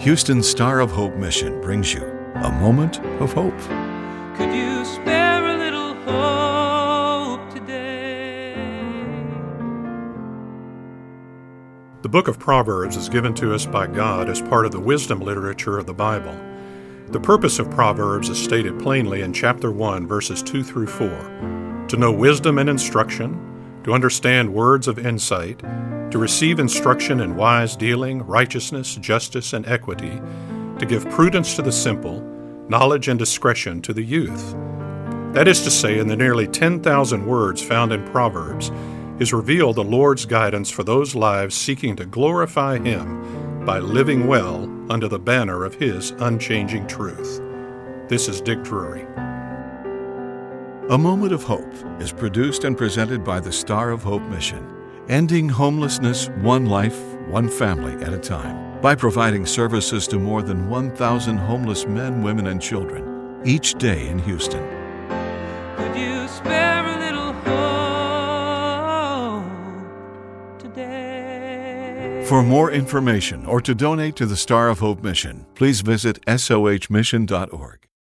Houston's Star of Hope mission brings you a moment of hope. Could you spare a little hope today? The book of Proverbs is given to us by God as part of the wisdom literature of the Bible. The purpose of Proverbs is stated plainly in chapter 1, verses 2 through 4 to know wisdom and instruction, to understand words of insight, to receive instruction in wise dealing, righteousness, justice, and equity, to give prudence to the simple, knowledge and discretion to the youth. That is to say, in the nearly 10,000 words found in Proverbs, is revealed the Lord's guidance for those lives seeking to glorify Him by living well under the banner of His unchanging truth. This is Dick Drury. A Moment of Hope is produced and presented by the Star of Hope mission, ending homelessness one life, one family at a time, by providing services to more than 1,000 homeless men, women, and children each day in Houston. Could you spare a little hope today? For more information or to donate to the Star of Hope mission, please visit sohmission.org.